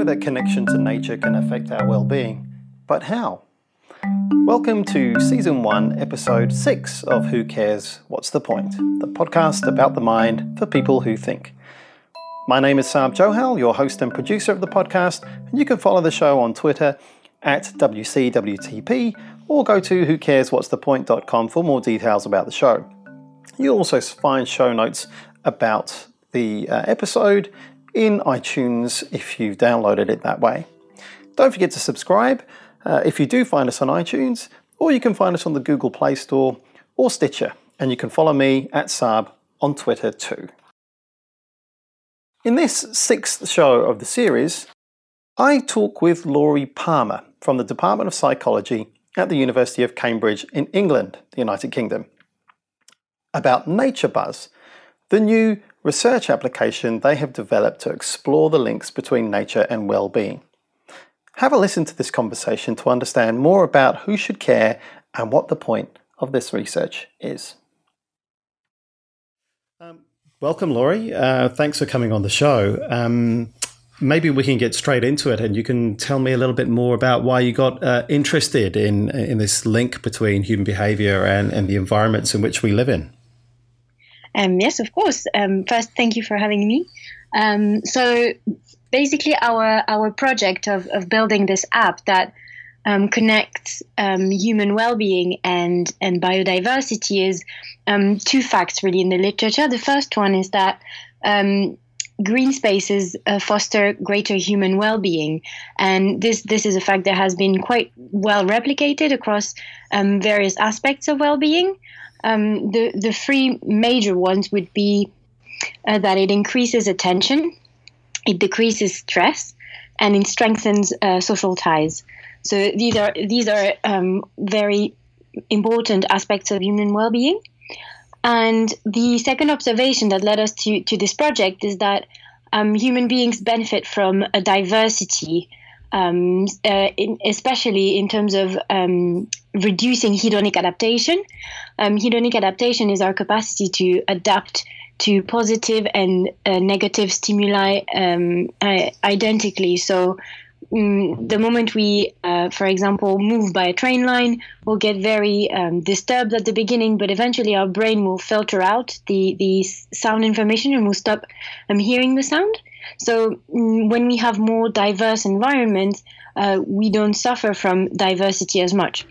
know that connection to nature can affect our well being, but how? Welcome to Season 1, Episode 6 of Who Cares? What's the Point? The podcast about the mind for people who think. My name is Sarb Johal, your host and producer of the podcast, and you can follow the show on Twitter at WCWTP or go to whocareswhatsthepoint.com for more details about the show. You'll also find show notes about the uh, episode in iTunes if you've downloaded it that way. Don't forget to subscribe uh, if you do find us on iTunes, or you can find us on the Google Play Store or Stitcher, and you can follow me at Sarb on Twitter too. In this sixth show of the series, I talk with Laurie Parma from the Department of Psychology at the University of Cambridge in England, the United Kingdom, about Nature Buzz, the new research application they have developed to explore the links between nature and well-being. Have a listen to this conversation to understand more about who should care and what the point of this research is. Um, welcome, Laurie. Uh, thanks for coming on the show. Um, maybe we can get straight into it, and you can tell me a little bit more about why you got uh, interested in in this link between human behavior and, and the environments in which we live in. Um, yes, of course. Um, first, thank you for having me. Um, so, basically, our our project of, of building this app that um, connects um, human well-being and and biodiversity is um, two facts really in the literature. The first one is that green spaces uh, foster greater human well-being, and this this is a fact that has been quite well replicated across various aspects of well-being. Um, the the three major ones would be uh, that it increases attention, it decreases stress, and it strengthens uh, social ties. So these are these are um, very important aspects of human well-being. And the second observation that led us to to this project is that um, human beings benefit from a diversity um, uh, in, especially in terms of um, reducing hedonic adaptation. Um, hedonic adaptation is our capacity to adapt to positive and uh, negative stimuli um, identically. So, um, the moment we, uh, for example, move by a train line, we'll get very um, disturbed at the beginning, but eventually our brain will filter out the, the sound information and we'll stop hearing the sound. So mm, when we have more diverse environments, uh, we don't suffer from diversity as much.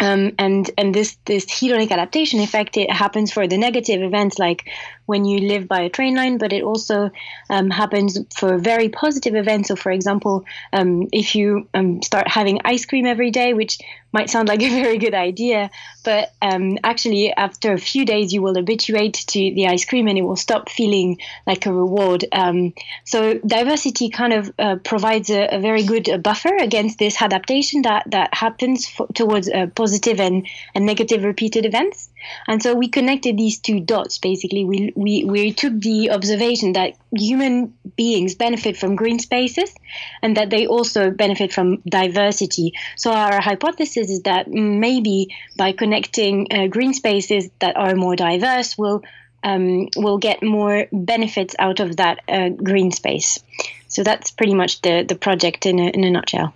Um, and and this this hedonic adaptation effect it happens for the negative events like when you live by a train line, but it also um, happens for very positive events. So, for example, um, if you um, start having ice cream every day, which might sound like a very good idea, but um, actually, after a few days, you will habituate to the ice cream and it will stop feeling like a reward. Um, so, diversity kind of uh, provides a, a, very good uh, buffer against this adaptation that, that happens for, towards uh, positive and, and negative repeated events. And so we connected these two dots. Basically, we, we, we took the observation that human beings benefit from green spaces and that they also benefit from diversity. So our hypothesis is that maybe by connecting uh, green spaces that are more diverse, we'll um, will get more benefits out of that uh, green space. So that's pretty much the, the project in a, in a nutshell.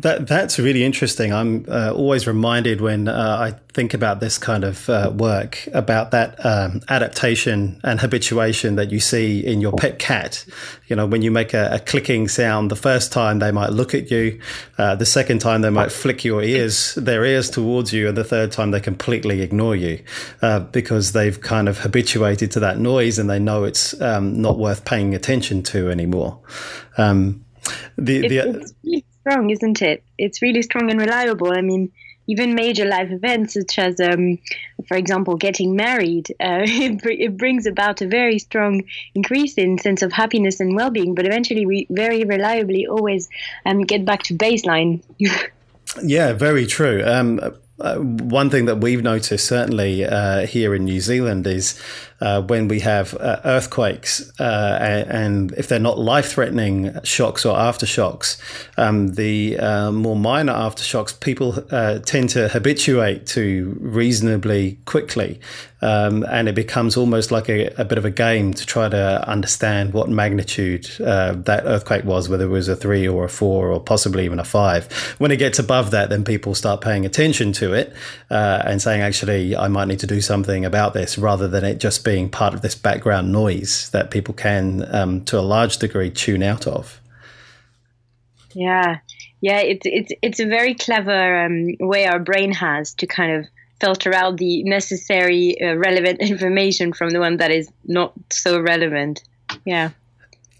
That that's really interesting. I'm uh, always reminded when uh, I think about this kind of uh, work about that um, adaptation and habituation that you see in your pet cat. You know, when you make a, a clicking sound, the first time they might look at you, uh, the second time they might flick your ears, their ears towards you, and the third time they completely ignore you uh, because they've kind of habituated to that noise and they know it's um, not worth paying attention to anymore. Um, the, the, strong, isn't it? It's really strong and reliable. I mean, even major life events such as, um, for example, getting married, uh, it, it, brings about a very strong increase in sense of happiness and well-being. But eventually, we very reliably always um, get back to baseline. yeah, very true. Um, uh, one thing that we've noticed certainly uh, here in New Zealand is uh, when we have uh, earthquakes, uh, and, if they're not life threatening shocks or aftershocks, um, the uh, more minor aftershocks, people tend to habituate to reasonably quickly. Um, and it becomes almost like a, a, bit of a game to try to understand what magnitude that earthquake was, whether it was a three or a four or possibly even a five. When it gets above that, then people start paying attention to it and saying, actually, I might need to do something about this rather than it just being part of this background noise that people can, um, to a large degree, tune out of. Yeah, yeah, it's it's it's a very clever um, way our brain has to kind of filter out the necessary uh, relevant information from the one that is not so relevant. Yeah.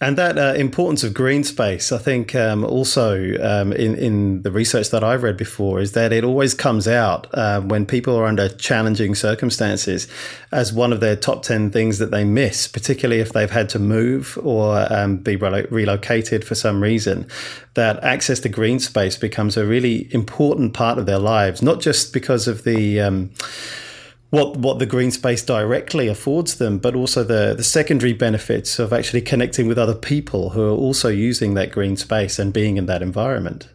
And that uh, importance of green space, I think, um, also um, in in the research that I've read before, is that it always comes out uh, when people are under challenging circumstances as one of their top ten things that they miss, particularly if they've had to move or um, be relo- relocated for some reason. That access to green space becomes a really important part of their lives, not just because of the um, what what the green space directly affords them, but also the the secondary benefits of actually connecting with other people who are also using that green space and being in that environment.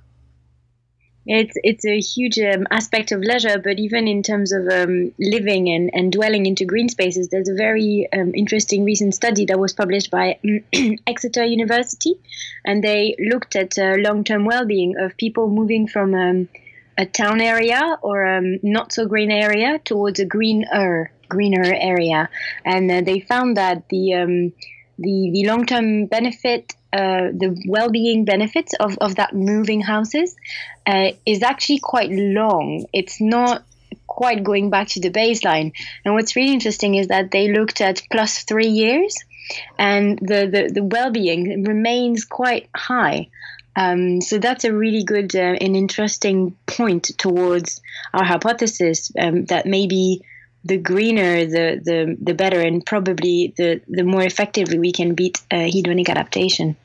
It's it's a huge um, aspect of leisure, but even in terms of um, living and, and dwelling into green spaces, there's a very um, interesting recent study that was published by Exeter University, and they looked at uh, long term well being of people moving from um, a town area or a not so green area towards a greener greener area, and uh, they found that the um, the the long term benefit. Uh, the well-being benefits of, of that moving houses uh, is actually quite long. It's not quite going back to the baseline. And what's really interesting is that they looked at plus three years, and the, the, the well-being remains quite high. Um, so that's a really good uh, and interesting point towards our hypothesis um, that maybe the greener, the, the, the better, and probably the, the more effectively we can beat uh, hedonic adaptation.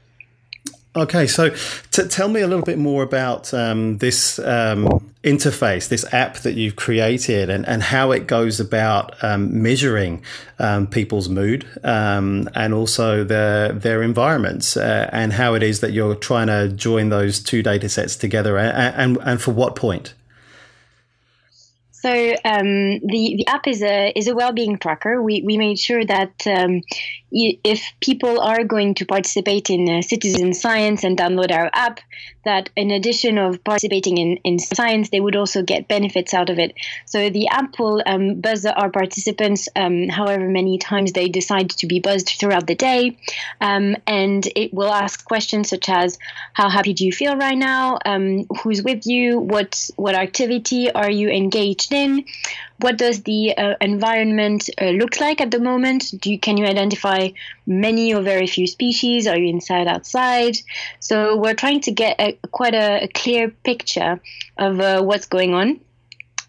Okay, so t- tell me a little bit more about um, this um, interface, this app that you've created, and, and how it goes about um, measuring um, people's mood um, and also their their environments, uh, and how it is that you're trying to join those two data sets together, and, and, and for what point? So um, the the app is a is a well being tracker. We we made sure that um, if people are going to participate in uh, citizen science and download our app, that in addition of participating in, in science, they would also get benefits out of it. So the app will um, buzz our participants um, however many times they decide to be buzzed throughout the day. Um, and it will ask questions such as how happy do you feel right now? Um, who's with you? What, what activity are you engaged in? what does the uh, environment uh, look like at the moment? Do you, can you identify many or very few species? Are you inside, outside? So we're trying to get a, quite a, a clear picture of uh, what's going on.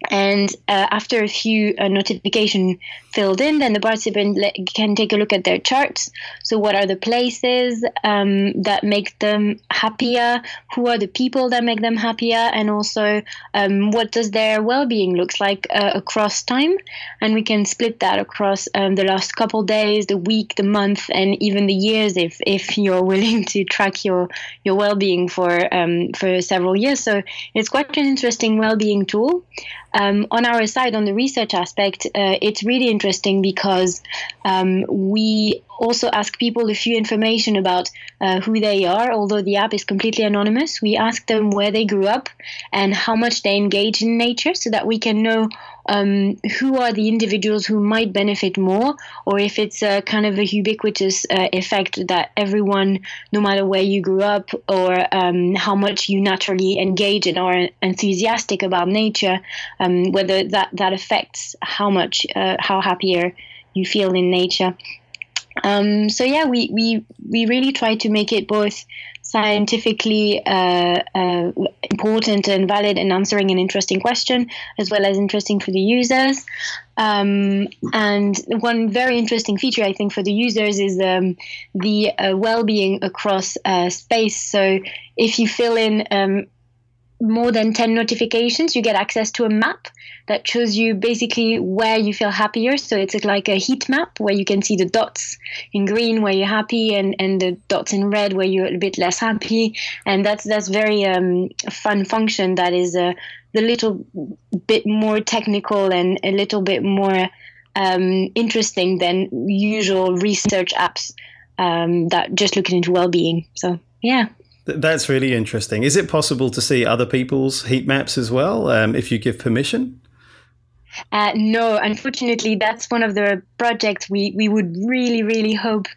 And uh, after a few uh, notification filled in, then the participant can take a look at their charts. So, what are the places um, that make them happier? Who are the people that make them happier? And also, um, what does their well-being looks like uh, across time? And we can split that across um, the last couple days, the week, the month, and even the years, if if you're willing to track your your well-being for um, for several years. So, it's quite an interesting well-being tool. Um, on our side, on the research aspect, uh, it's really interesting because um, we also ask people a few information about uh, who they are, although the app is completely anonymous. We ask them where they grew up and how much they engage in nature so that we can know um, who are the individuals who might benefit more, or if it's a kind of a ubiquitous uh, effect that everyone, no matter where you grew up or um, how much you naturally engage and are enthusiastic about nature, um, whether that, that affects how much, uh, how happier you feel in nature. Um, so yeah, we, we we really try to make it both scientifically uh, uh, important and valid and answering an interesting question, as well as interesting for the users. Um, and one very interesting feature, I think, for the users is um, the uh, well-being across uh, space. So if you fill in um, more than 10 notifications, you get access to a map that shows you basically where you feel happier. So it's like a heat map where you can see the dots in green where you're happy and, and the dots in red where you're a bit less happy. And that's that's very um, fun function that is a, a little bit more technical and a little bit more um, interesting than usual research apps um, that just looking into well-being. So yeah. That's really interesting. Is it possible to see other people's heat maps as well um, if you give permission? Uh, no, unfortunately, that's one of the projects we, we would really, really hope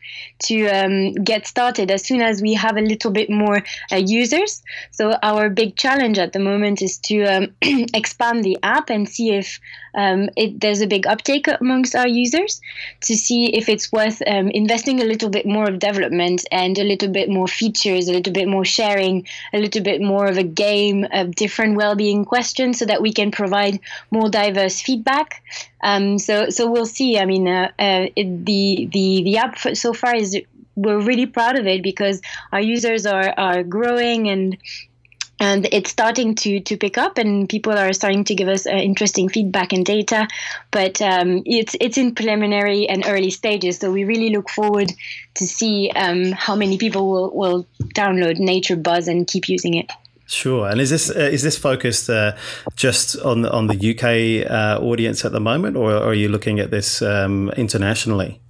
to um, get started as soon as we have a little bit more uh, users. So, our big challenge at the moment is to um, expand the app and see if um, it, there's a big uptake amongst our users to see if it's worth um, investing a little bit more of development and a little bit more features, a little bit more sharing, a little bit more of a game of different well-being questions so that we can provide more diverse feedback. Um, so, so we'll see. I mean, uh, uh, it, the the the app so far is we're really proud of it because our users are are growing and and it's starting to to pick up and people are starting to give us uh, interesting feedback and data but um, it's it's in preliminary and early stages so we really look forward to see um, how many people will, will download nature buzz and keep using it Sure, and is this uh, is this focused uh, just on on the UK uh, audience at the moment, or are you looking at this um, internationally?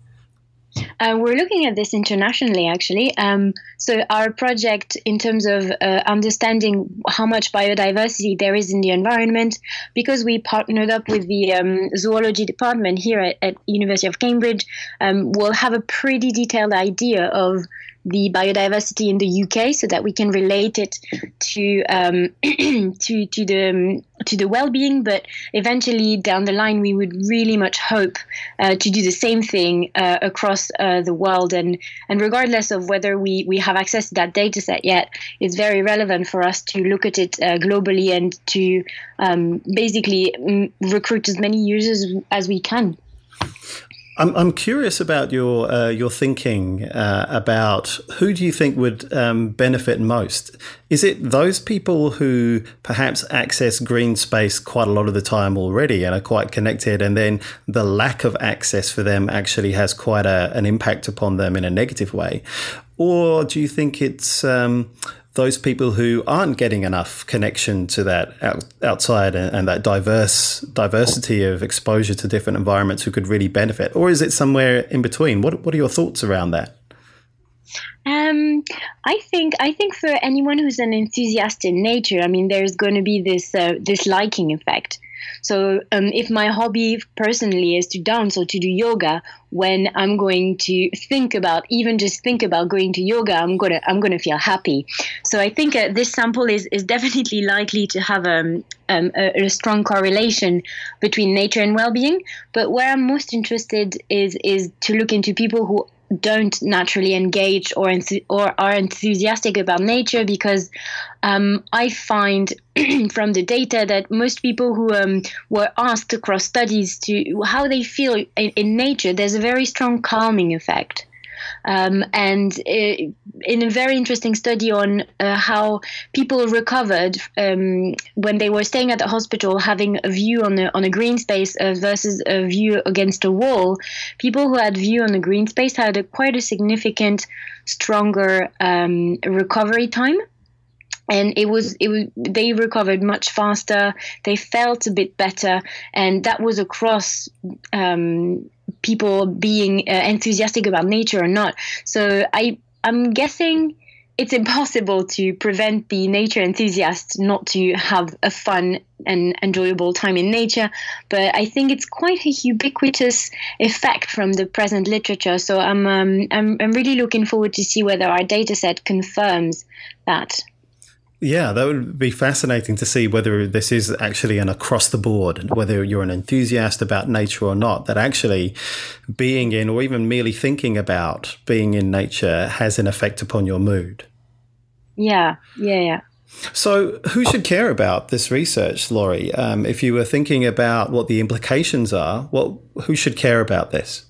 Uh, we're looking at this internationally, actually. Um, so, our project, in terms of uh, understanding how much biodiversity there is in the environment, because we partnered up with the um, zoology department here at, at University of Cambridge, um, we'll have a pretty detailed idea of the biodiversity in the UK so that we can relate it to um, to to the um, to the well-being. But eventually, down the line, we would really much hope uh, to do the same thing uh, across uh, the world. And and regardless of whether we we have access to that data set yet, it's very relevant for us to look at it uh, globally and to um, basically mm, recruit as many users as we can. I'm, I'm curious about your uh, your thinking uh, about who do you think would um, benefit most? Is it those people who perhaps access green space quite a lot of the time already and are quite connected, and then the lack of access for them actually has quite a, an impact upon them in a negative way? Or do you think it's um, those people who aren't getting enough connection to that out, outside and, and, that diverse diversity of exposure to different environments who could really benefit, or is it somewhere in between? What What are your thoughts around that? Um, I think I think for anyone who's an enthusiast in nature, I mean, there's going to be this uh, this liking effect. So um, if my hobby personally is to dance or to do yoga, when I'm going to think about even just think about going to yoga, I'm gonna I'm gonna feel happy. So I think uh, this sample is is definitely likely to have um, um, a, a, strong correlation between nature and well-being. But where I'm most interested is is to look into people who don't naturally engage or enth- or are enthusiastic about nature because um, I find from the data that most people who um, were asked across studies to how they feel in, in nature, there's a very strong calming effect. Um, and uh, in a very interesting study on uh, how people recovered um, when they were staying at the hospital, having a view on a, on a green space uh, versus a view against a wall, people who had view on a green space had a, quite a significant, stronger um, recovery time. And it was it was they recovered much faster they felt a bit better and that was across um, people being uh, enthusiastic about nature or not. So i i'm guessing it's impossible to prevent the nature enthusiast not to have a fun and enjoyable time in nature but i think it's quite a ubiquitous effect from the present literature. So i'm um, I'm, I'm really looking forward to see whether our data set confirms that yeah, that would be fascinating to see whether this is actually an across the board, whether you're an enthusiast about nature or not, that actually being in or even merely thinking about being in nature has an effect upon your mood. Yeah, yeah, yeah. So, who should care about this research, Laurie? Um, if you were thinking about what the implications are, well, who should care about this?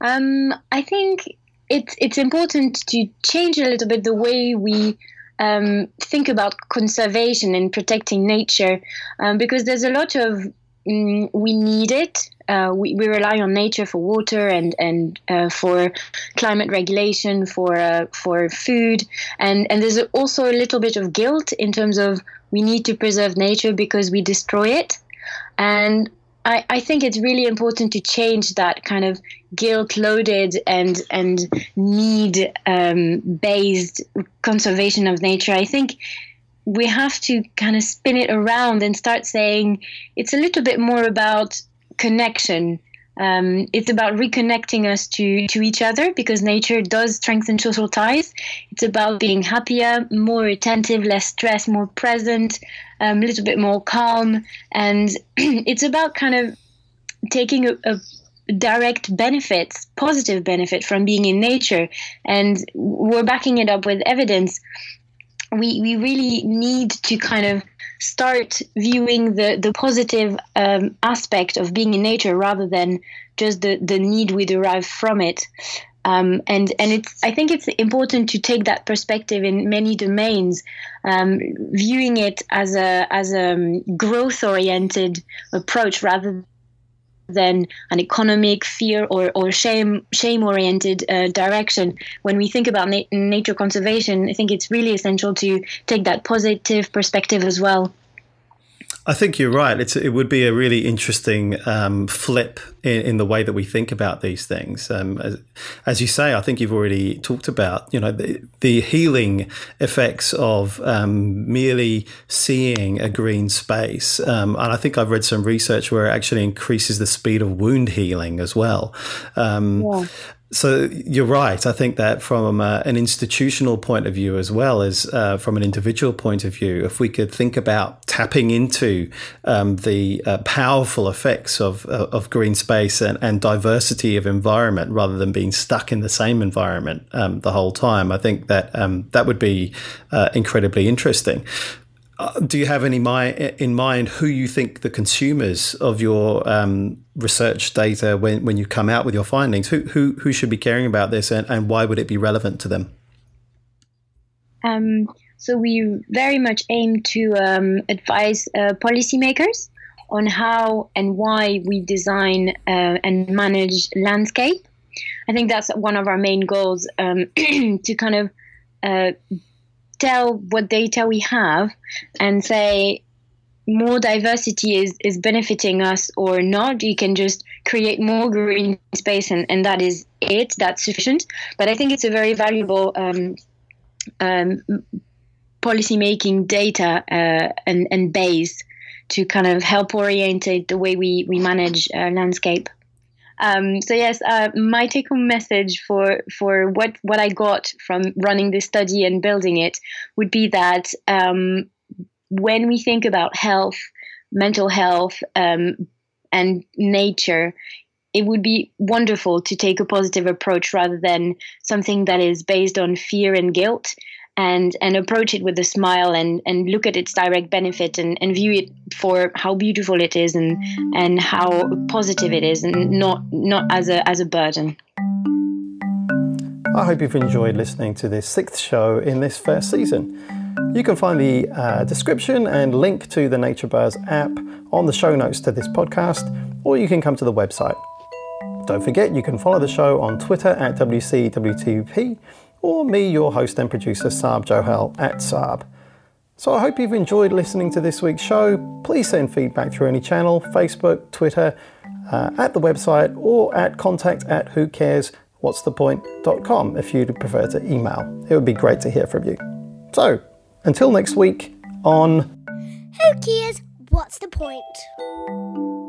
Um, I think it's it's important to change a little bit the way we um, think about conservation and protecting nature um, because there's a lot of mm, we need it. Uh, we, we rely on nature for water and and uh, for climate regulation, for uh, for food, and and there's also a little bit of guilt in terms of we need to preserve nature because we destroy it, and I, I think it's really important to change that kind of guilt loaded and and need um, based conservation of nature. I think we have to kind of spin it around and start saying it's a little bit more about connection. Um, it's about reconnecting us to, to each other because nature does strengthen social ties. It's about being happier, more attentive, less stressed, more present, um, a little bit more calm. And it's about kind of taking a, a direct benefits, positive benefit from being in nature. And we're backing it up with evidence. We, we really need to kind of start viewing the, the positive um, aspect of being in nature rather than just the, the need we derive from it. Um, and and it's I think it's important to take that perspective in many domains, um, viewing it as a as a um, growth oriented approach rather than an economic fear or, or shame shame oriented uh, direction. When we think about na- nature conservation, I think it's really essential to take that positive perspective as well. I think you're right. It's, it would be a really interesting um, flip in, in, the way that we think about these things. Um, as, as, you say, I think you've already talked about, you know, the, the healing effects of um, merely seeing a green space. Um, and I think I've read some research where it actually increases the speed of wound healing as well. Um, yeah. So you're right. I think that from uh, an institutional point of view, as well as uh, from an individual point of view, if we could think about tapping into um, the uh, powerful effects of uh, of green space and, and, diversity of environment, rather than being stuck in the same environment um, the whole time, I think that um, that would be uh, incredibly interesting. Uh, do you have any in mind who you think the consumers of your um, research data when, when you come out with your findings who, who, who should be caring about this and, and why would it be relevant to them? Um, so we very much aim to um, advise uh, policymakers on how and why we design uh, and manage landscape. I think that's one of our main goals um, to kind of uh, tell what data we have and say more diversity is, is benefiting us or not. You can just create more green space and, and that is it. That's sufficient. But I think it's a very valuable um, um, policy making data uh, and, and base to kind of help orientate the way we, we manage uh, landscape. Um, so yes, uh, my take-home message for for what what I got from running this study and building it would be that um, when we think about health, mental health, um, and nature, it would be wonderful to take a positive approach rather than something that is based on fear and guilt and and approach it with a smile and and look at its direct benefit and, and view it for how beautiful it is and and how positive it is and not not as a as a burden. I hope you've enjoyed listening to this sixth show in this first season. You can find the uh, description and link to the Nature Buzz app on the show notes to this podcast, or you can come to the website. Don't forget, you can follow the show on Twitter at WCWTP or me, your host and producer, Sarb Johal at Sarb. So I hope you've enjoyed listening to this week's show. Please send feedback through any channel, Facebook, Twitter, uh, at the website, or at contact at who cares what's the point.com if you'd prefer to email. It would be great to hear from you. So, until next week on Who Cares What's the Point?